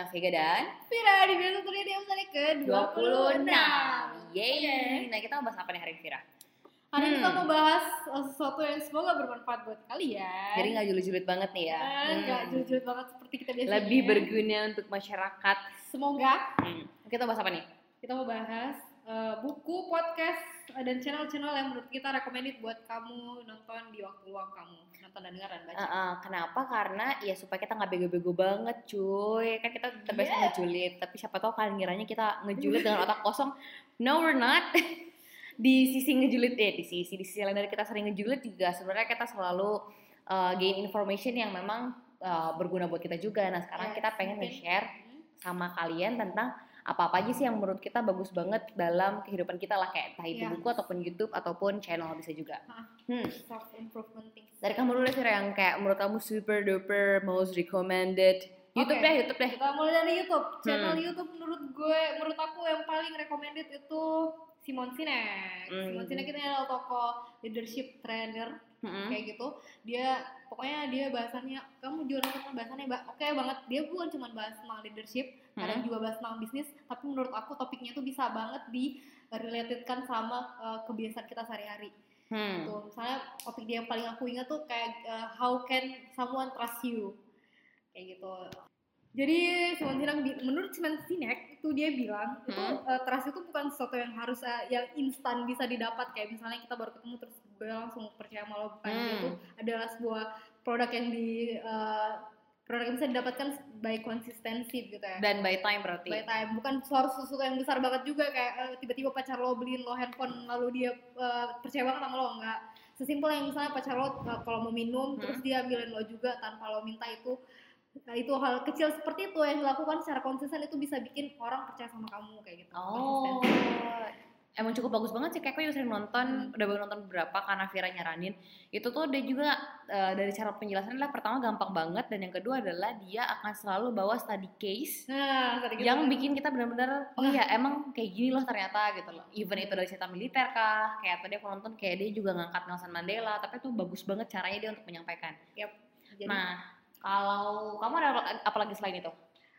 bersama Vega dan Vira di Biasa Tulia di episode ke 26 26 Yeay Nah kita mau bahas apa nih hari ini, Vira? Hari ini Hmm. kita mau bahas sesuatu yang semoga bermanfaat buat kalian Jadi gak julid-julid banget nih ya Eh, Hmm. julid-julid banget seperti kita biasanya Lebih berguna untuk masyarakat Semoga hmm. Kita bahas apa nih? kita mau bahas uh, buku, podcast, uh, dan channel-channel yang menurut kita recommended buat kamu nonton di waktu luang kamu. Nonton dan dengar dan baca. Uh, uh, kenapa? Karena ya supaya kita nggak bego-bego banget cuy. Kan kita terbiasa Yeah. ngejulit Tapi siapa tahu kalian ngiranya kita ngejulit dengan otak kosong. No we're not. Di sisi ngejulit, eh di sisi, di sisi lain dari kita sering ngejulit juga Sebenarnya kita selalu uh, gain information yang memang uh, berguna buat kita juga. Nah sekarang Yes, kita pengen nge-share sama kalian tentang apa-apa aja sih yang menurut kita bagus banget dalam kehidupan kita lah Kayak entah itu Iya. buku ataupun Youtube ataupun channel bisa juga Ah. Hmm self improvement things dari kamu dulu Vira yang kayak menurut kamu super duper most recommended YouTube Oke. deh YouTube deh Kita mulai dari YouTube. Channel Hmm. YouTube menurut gue, menurut aku yang paling recommended itu Simon Sinek. Hmm. Simon Sinek ini adalah tokoh leadership trainer Mm-mm. kayak gitu. Dia pokoknya dia bahasannya kamu juga nonton bahasannya ba- oke banget. Dia bukan cuma bahas tentang leadership, kadang Mm-mm. juga bahas tentang bisnis, tapi menurut aku topiknya tuh bisa banget di relatedkan sama uh, kebiasaan kita sehari-hari. Hmm. Tuh, misalnya topik dia yang paling aku ingat tuh kayak uh, how can someone trust you kayak gitu. Jadi Simon Sinek menurut Simon Sinek itu dia bilang itu Hmm. uh, trust itu bukan sesuatu yang harus uh, yang instan bisa didapat kayak misalnya kita baru ketemu terus gue langsung percaya sama lo bukan Hmm. itu adalah sebuah produk yang di uh, produk yang bisa didapatkan by konsistensi gitu ya Dan by time berarti. by time bukan harus sesuatu yang besar banget juga kayak eh, tiba-tiba pacar lo beliin lo handphone lalu dia eh, percaya banget sama lo enggak sesimpel yang misalnya pacar lo eh, kalau mau minum Hmm. terus dia ambilin lo juga tanpa lo minta itu nah, itu hal kecil seperti itu yang dilakukan secara konsisten itu bisa bikin orang percaya sama kamu kayak gitu Oh. Konsistensi. Emang cukup bagus banget sih, kayak aku juga sering nonton, Hmm. udah baru nonton beberapa karena Vira nyaranin. Itu tuh dia juga eh, dari cara penjelasannya adalah pertama gampang banget dan yang kedua adalah dia akan selalu bawa study case nah gitu yang kan. bikin kita benar-benar oh iya emang kayak gini loh ternyata gitu loh. Even itu dari cerita militer kah kayak tadi aku nonton kayak dia juga ngangkat Nelson Mandela tapi itu bagus banget caranya dia untuk menyampaikan. Jadi, nah kalau kamu ada apa lagi selain itu?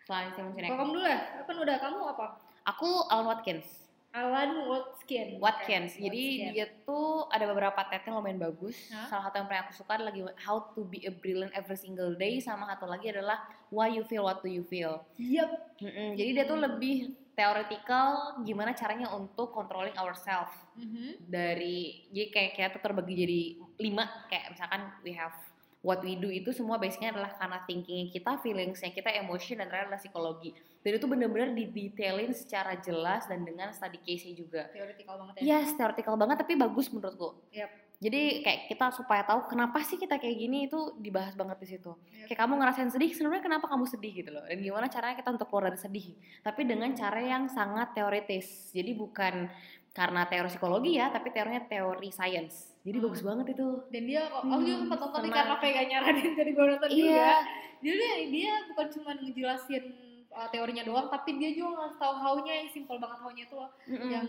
Selain Simon Sinek kamu dulu ya kan udah kamu apa? Aku Alan Watkins Alan Watkins Watkins Oke, jadi Watkins. dia tuh ada beberapa TED yang lumayan bagus Hah? salah satu yang paling aku suka adalah lagi How to be a brilliant every single day sama satu lagi adalah Why you feel what do you feel Yep. Mm-mm, jadi dia tuh lebih theoretical gimana caranya untuk controlling ourselves Mhm. dari jadi kayak kita tuh terbagi jadi lima kayak misalkan we have what we do itu semua basicnya adalah karena thinkingnya kita, feelingsnya kita, emotion dan adalah psikologi. Dan itu bener-bener didetailin secara jelas dan dengan study case-nya juga. Theoretical banget ya. Yes, theoretical banget tapi bagus menurutku. Yap. Jadi kayak kita supaya tahu kenapa sih kita kayak gini itu dibahas banget di situ. Yap. Kayak kamu ngerasain sedih, sebenarnya kenapa kamu sedih gitu loh. Dan gimana caranya kita untuk keluar dari sedih. Tapi dengan cara yang sangat teoritis. Jadi bukan karena teori psikologi ya, tapi teorinya teori science. Jadi Hmm. bagus banget itu. dan dia kok Hmm, aku juga sempat nonton nih karena Vega nyaranin jadi gue nonton juga Iya. jadi dia, dia bukan cuma ngejelasin uh, teorinya doang tapi dia juga ngasih tahu how-nya yang simpel banget how-nya itu loh Mm-mm. yang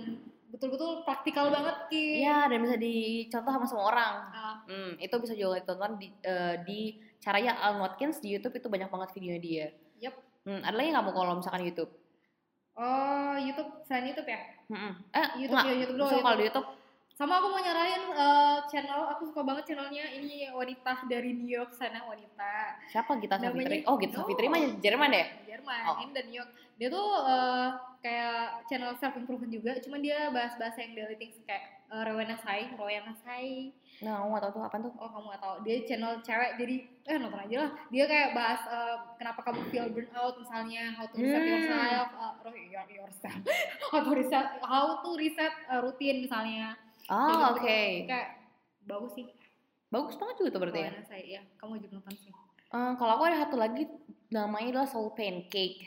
betul-betul praktikal banget ki Iya, dan bisa dicontoh sama semua orang. Ah, Hmm, itu bisa juga ditonton di, eh, di caranya Alan Watkins di YouTube itu banyak banget videonya dia. Yep. Hmm, ada lagi kamu kalau misalkan YouTube? oh YouTube selain YouTube ya Mm-mm. Eh, YouTube enggak. ya YouTube dulu So, kalau di YouTube. Sama aku mau nyaranin uh, channel aku suka banget channelnya ini wanita dari New York sana wanita siapa Gita Namanya- Savitri? Oh, Gita No. Savitri mah Jerman deh. Jerman Oh. ini dan New York dia tuh uh, kayak channel self improvement juga cuman dia bahas-bahas yang daily things kayak uh, Rowena Sai Rowena Sai Nah, aku gak tau tuh apa tuh. oh kamu gak tahu dia channel cewek jadi eh nonton aja lah dia kayak bahas uh, kenapa kamu feel burnout misalnya how to reset Hmm. yourself uh, yourself how to reset how to reset uh, rutin misalnya Oh, oke. kayak bagus sih Bagus banget juga tuh berarti ya. Rowena Sai ya kamu juga nonton sih Eh, kalau aku ada satu lagi namanya adalah Soul Pancake.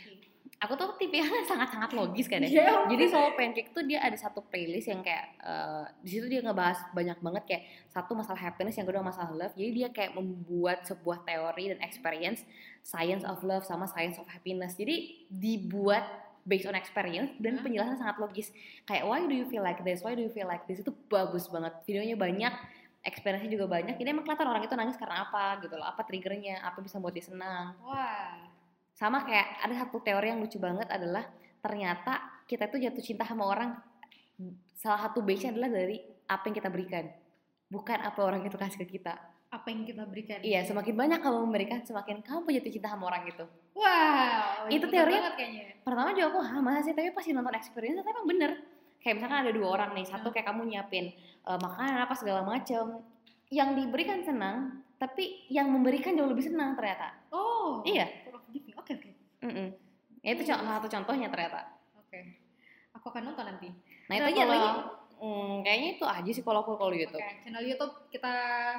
Aku tuh tipe yang sangat-sangat logis kan ya. Iya, Jadi Soul Pancake tuh dia ada satu playlist yang kayak eh, di situ dia ngebahas banyak banget kayak satu masalah happiness, yang kedua masalah love. Jadi dia kayak membuat sebuah teori dan experience science of love sama science of happiness. Jadi dibuat based on experience dan penjelasan sangat logis. Kayak why do you feel like this? Why do you feel like this? Itu bagus banget. Videonya banyak, experience-nya juga banyak. Jadi emang kelihatan orang itu nangis karena apa gitu loh. Apa triggernya, apa bisa buat dia senang. wah sama kayak ada satu teori yang lucu banget adalah ternyata kita tuh jatuh cinta sama orang salah satu base adalah dari apa yang kita berikan bukan apa orang itu kasih ke kita apa yang kita berikan. Iya semakin banyak kamu memberikan semakin kamu jatuh cinta sama orang itu wow Itu teori- kayaknya. pertama juga aku ah masa sih tapi pasti nonton experience ternyata emang bener. Kayak misalkan ada dua orang nih satu Hmm. kayak kamu nyiapin eh, makanan apa segala macem yang diberikan senang tapi yang memberikan jauh lebih senang ternyata. Oh Iya. oke oke. Mm-mm. Ya, itu salah satu contohnya ternyata. Oke. Aku akan nonton nanti. Nah Ada itu kalau hmm, kayaknya itu aja sih kalau aku kalau gitu oke channel YouTube kita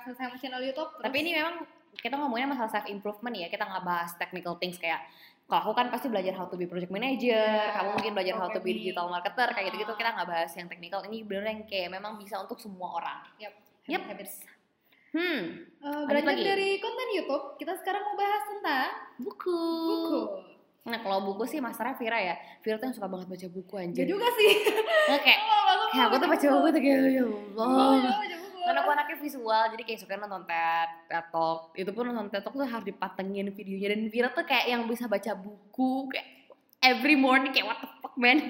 selesai sama channel YouTube terus tapi ini memang kita ngomongnya masalah self improvement ya kita nggak bahas technical things kayak kalau aku kan pasti belajar how to be project manager, Ya, kamu mungkin belajar how to be digital marketer kayak gitu-gitu Ah. kita nggak bahas yang technical. Ini bener yang kayak memang bisa untuk semua orang. Yap. Yep. habits Hmm, beranjak lagi. dari konten YouTube, kita sekarang mau bahas tentang buku. buku. Nah kalau buku sih masternya Vira ya. Vira tuh yang suka banget baca buku anjir. juga sih. Nah, kayak Oh, banget, kayak aku tuh baca buku tuh kayak ya Allah. Buku. Karena aku anaknya visual, jadi kayak suka nonton TED, TED Talk. Itu pun nonton TED Talk tuh harus dipatengin videonya. Dan Vira tuh kayak yang bisa baca buku, kayak every morning kayak what the fuck man.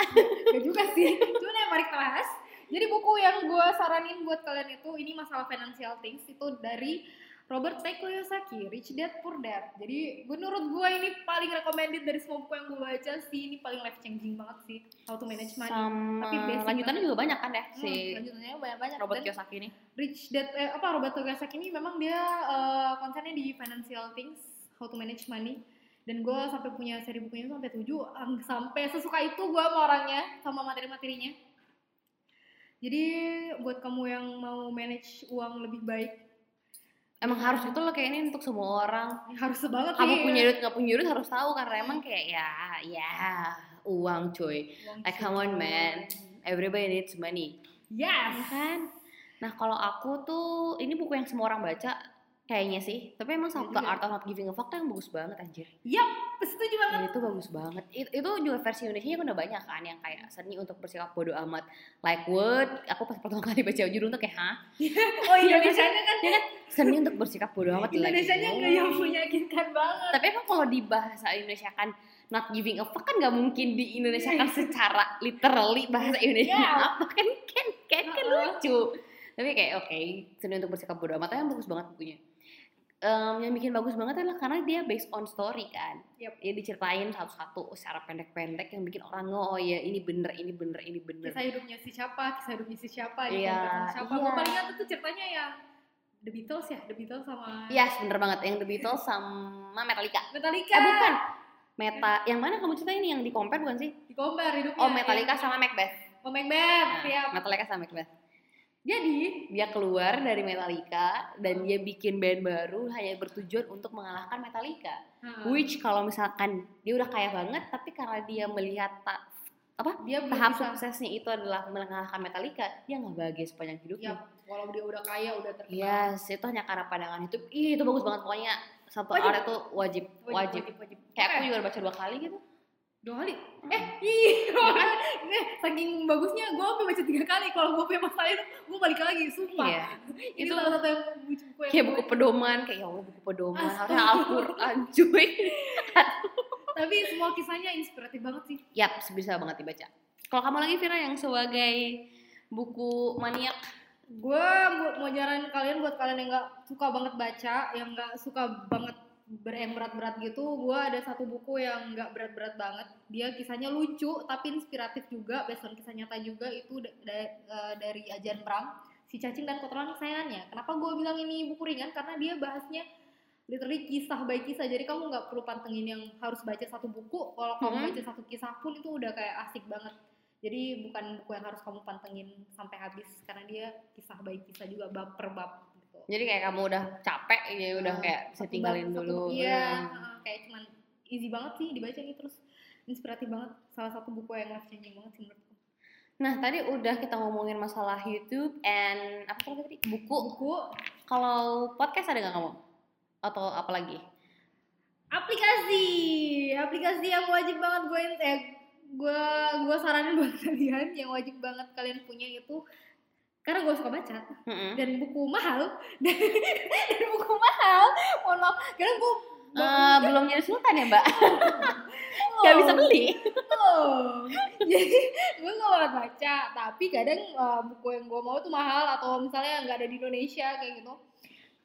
Gak juga sih. Cuman ya mari kita bahas. Jadi buku yang gue saranin buat kalian itu ini masalah financial things itu dari Robert T. Kiyosaki, Rich Dad Poor Dad. Jadi menurut gue ini paling recommended dari semua buku yang gue baca sih. Ini paling life changing banget sih. How to manage money. Sama Tapi basic lanjutannya juga banyak kan ya Hmm, si lanjutannya banyak-banyak. Robert Dan Kiyosaki ini. Rich Dad eh, apa Robert Kiyosaki ini memang dia konsennya di financial things, how to manage money. Dan gue sampai punya seri bukunya sampai tujuh, sampai sesuka itu gue sama orangnya, sama materi-materinya. Jadi buat kamu yang mau manage uang lebih baik, Emang harus itu loh kayak ini untuk semua orang. harus banget Kamu punya duit nggak punya duit harus tahu karena emang kayak ya ya uang cuy. Uang Like come on man, everybody needs money. Ya Yes. kan? Nah kalau aku tuh ini buku yang semua orang baca kayaknya sih. Tapi emang Iya The. Art of Not Giving a Fuck tuh yang bagus banget anjir. Yap, setuju banget. Dan itu bagus banget. It- itu juga versi Indonesia udah banyak kan yang kayak seni untuk bersikap bodoh amat. Like what? Aku pas pertama kali baca judul tuh kayak hah? Oh Indonesianya kan, Seni untuk bersikap bodoh amat. like, Indonesianya what? nggak yang meyakinkan banget. Tapi emang kalau di bahasa Indonesia kan not giving a fuck kan nggak mungkin di Indonesia kan secara literally bahasa Indonesia Yeah. apa kan kan kan, kan Uh-uh. lucu. Tapi kayak oke seni untuk bersikap bodoh amat yang bagus banget bukunya. Em, yang bikin bagus banget adalah karena dia based on story kan. Yep. Dia diceritain satu-satu secara pendek-pendek yang bikin orang nge oh ya ini bener ini bener ini bener. kisah hidupnya si siapa, kisah hidupnya si siapa, Iya, compare sama siapa. iya. Gue paling ingat itu ceritanya yang The Beatles ya, The Beatles sama Yes bener banget yang The Beatles sama Metallica. Metallica. Eh bukan. Meta yang mana kamu ceritain yang di compare bukan sih? Di compare hidupnya. Oh Metallica yang- sama Macbeth. Oh Macbeth, Nah, ya. Metallica sama Macbeth. Jadi, Dia keluar dari Metallica dan dia bikin band baru hanya bertujuan untuk mengalahkan Metallica. hmm, Which kalau misalkan dia udah kaya banget tapi karena dia melihat ta- dia belum tahap bisa. suksesnya itu adalah mengalahkan Metallica, dia nggak bahagia sepanjang Ya, hidupnya. walau dia udah kaya, udah terkenal. Yes, itu hanya karena pandangan hidup. Ih, itu bagus banget pokoknya satu art itu wajib, wajib. Wajib, wajib, wajib. Kayak aku juga udah baca dua kali gitu. Dua kali. Eh, ih, dua kali. Eh, saking bagusnya gue sampai baca tiga kali. Kalau gue punya masalah itu, gue balik lagi, sumpah. Iya. Itu salah satu yang buku yang Kayak buku pedoman, kayak ya Allah buku pedoman, harusnya Al-Quran cuy. Tapi semua kisahnya inspiratif banget sih. Yap, bisa banget dibaca. Kalau kamu lagi Vira yang sebagai buku maniak, gue mau nyaranin kalian buat kalian yang nggak suka banget baca yang nggak suka banget yang berat-berat gitu gue ada satu buku yang nggak berat-berat banget. Dia kisahnya lucu tapi inspiratif juga based on kisah nyata juga. Itu da- da- eh, dari Ajan Bram si cacing dan kotoran kesayangannya. Kenapa gue bilang ini buku ringan? Karena dia bahasnya literally kisah by kisah. Jadi kamu nggak perlu pantengin yang harus baca satu buku. Kalau kamu Mhm. baca satu kisah pun itu udah kayak asik banget. Jadi bukan buku yang harus kamu pantengin sampai habis. Karena dia kisah by kisah juga bab per bab. Jadi kayak kamu udah capek ya udah Nah, kayak bisa tinggalin dulu. Iya, heeh, kayak cuman easy banget sih dibaca nih terus inspiratif banget. Salah satu buku yang life changing banget sih menurutku. Nah tadi udah kita ngomongin masalah YouTube and apa tadi buku. Buku, Kalau podcast ada nggak kamu? Atau apa lagi? aplikasi, aplikasi yang wajib banget gue eh gue gue saranin buat kalian yang wajib banget kalian punya itu karena gue suka baca Mm-mm. dan buku mahal dan, dan buku mahal mohon maaf karena gue Eh, belum jadi sultan ya mbak? Gak bisa beli. Oh. Jadi gue gak banget baca, tapi kadang uh, buku yang gue mau tuh mahal atau misalnya nggak ada di Indonesia kayak gitu.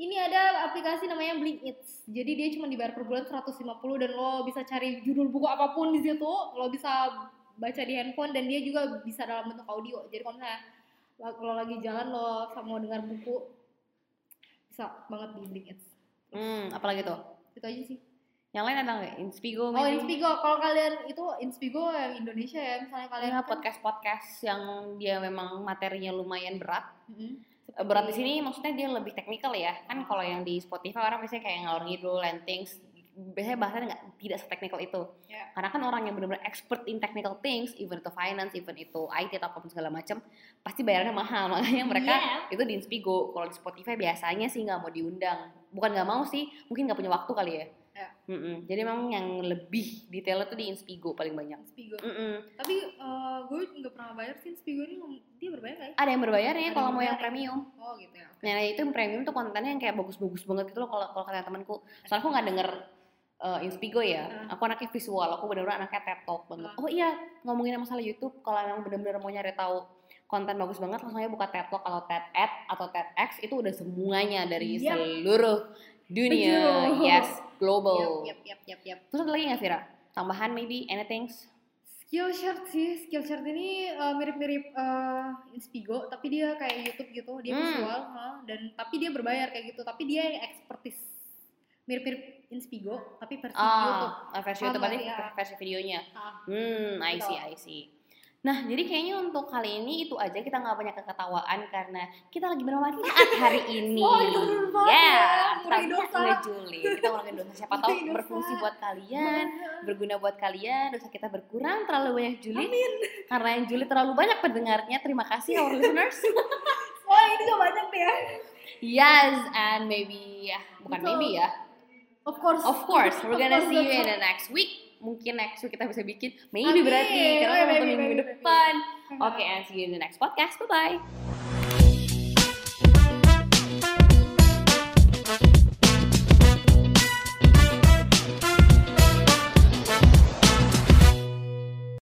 Ini ada aplikasi namanya Blink Eats. Jadi dia cuma dibayar per bulan 150 dan lo bisa cari judul buku apa pun di situ, lo bisa baca di handphone dan dia juga bisa dalam bentuk audio. Jadi kalau misalnya lo lagi jalan lo mau dengar buku bisa banget di Blink. Hmm, apalagi tuh? Itu aja sih. Yang lain ada nggak? Inspigo Oh, maybe? Inspigo. Kalau kalian itu Inspigo yang Indonesia ya, misalnya kalian Ya, kan- podcast-podcast yang dia memang materinya lumayan berat. Mm-mm. Eh, Berat di sini maksudnya dia lebih teknikal ya. Kan kalau yang di Spotify orang biasanya kayak ngalor ngidul, landings, biasanya bahasanya nggak tidak seteknikal itu. Ya. Karena kan orang yang benar-benar expert in technical things, even itu finance, even itu IT atau apa pun segala macam, pasti bayarnya mahal. Makanya mereka Iya. itu di Inspigo. Kalau di Spotify biasanya sih nggak mau diundang. Bukan nggak mau sih, mungkin nggak punya waktu kali ya. Ya. Mm-mm. Jadi memang yang lebih detail itu di Inspigo paling banyak. Inspigo. Mm-mm. Tapi eh, gue nggak pernah bayar sih Inspigo ini dia berbayar nggak ya? Ada yang berbayarnya Ada kalau mau yang berbayar. premium. Oh gitu ya. Nah itu yang premium tuh kontennya yang kayak bagus-bagus banget gitu loh kalau kalau kata temanku. Soalnya aku nggak denger uh, Inspigo ya. Hmm. Aku anaknya visual, aku bener-bener anaknya TED Talk banget. Hmm. Oh iya, ngomongin masalah YouTube, kalau emang bener-bener mau nyari tahu konten bagus banget, langsung aja buka TED Talk atau TED Ed atau TEDx itu udah semuanya dari Yap. seluruh dunia, yes, global. Yap, yap, yap, yap. Terus ada lagi nggak Vira? Tambahan maybe anything? Skillshare sih, Skillshare ini eh, mirip-mirip eh, Inspigo, tapi dia kayak YouTube gitu, dia Hmm. visual, ha, dan tapi dia berbayar kayak gitu, tapi dia yang expertise mirip-mirip Inspigo, tapi versi YouTube. Ah, versi Paham YouTube berarti? Ya. versi videonya. Ah, Hmm, I see, I see. Nah, jadi kayaknya untuk kali ini itu aja kita nggak banyak keketawaan karena kita lagi bermanfaat hari ini. Oh, itu bener banget Ya, ya, kita ngejulit. Kita ngurangin dosa. Siapa tahu berfungsi buat kalian, berguna buat kalian. Dosa kita berkurang, terlalu banyak julid. Karena yang julid terlalu banyak pendengarnya. Terima kasih our listeners. Oh ini gak banyak ya. yes, and maybe ya, bukan Betul. maybe ya. Of course. Of course, we're gonna course, see you in the next week. Mungkin next week kita bisa bikin. Maybe Amin. berarti. Karena kita maybe, nonton minggu depan. Oke, and see you in the next podcast. Bye-bye.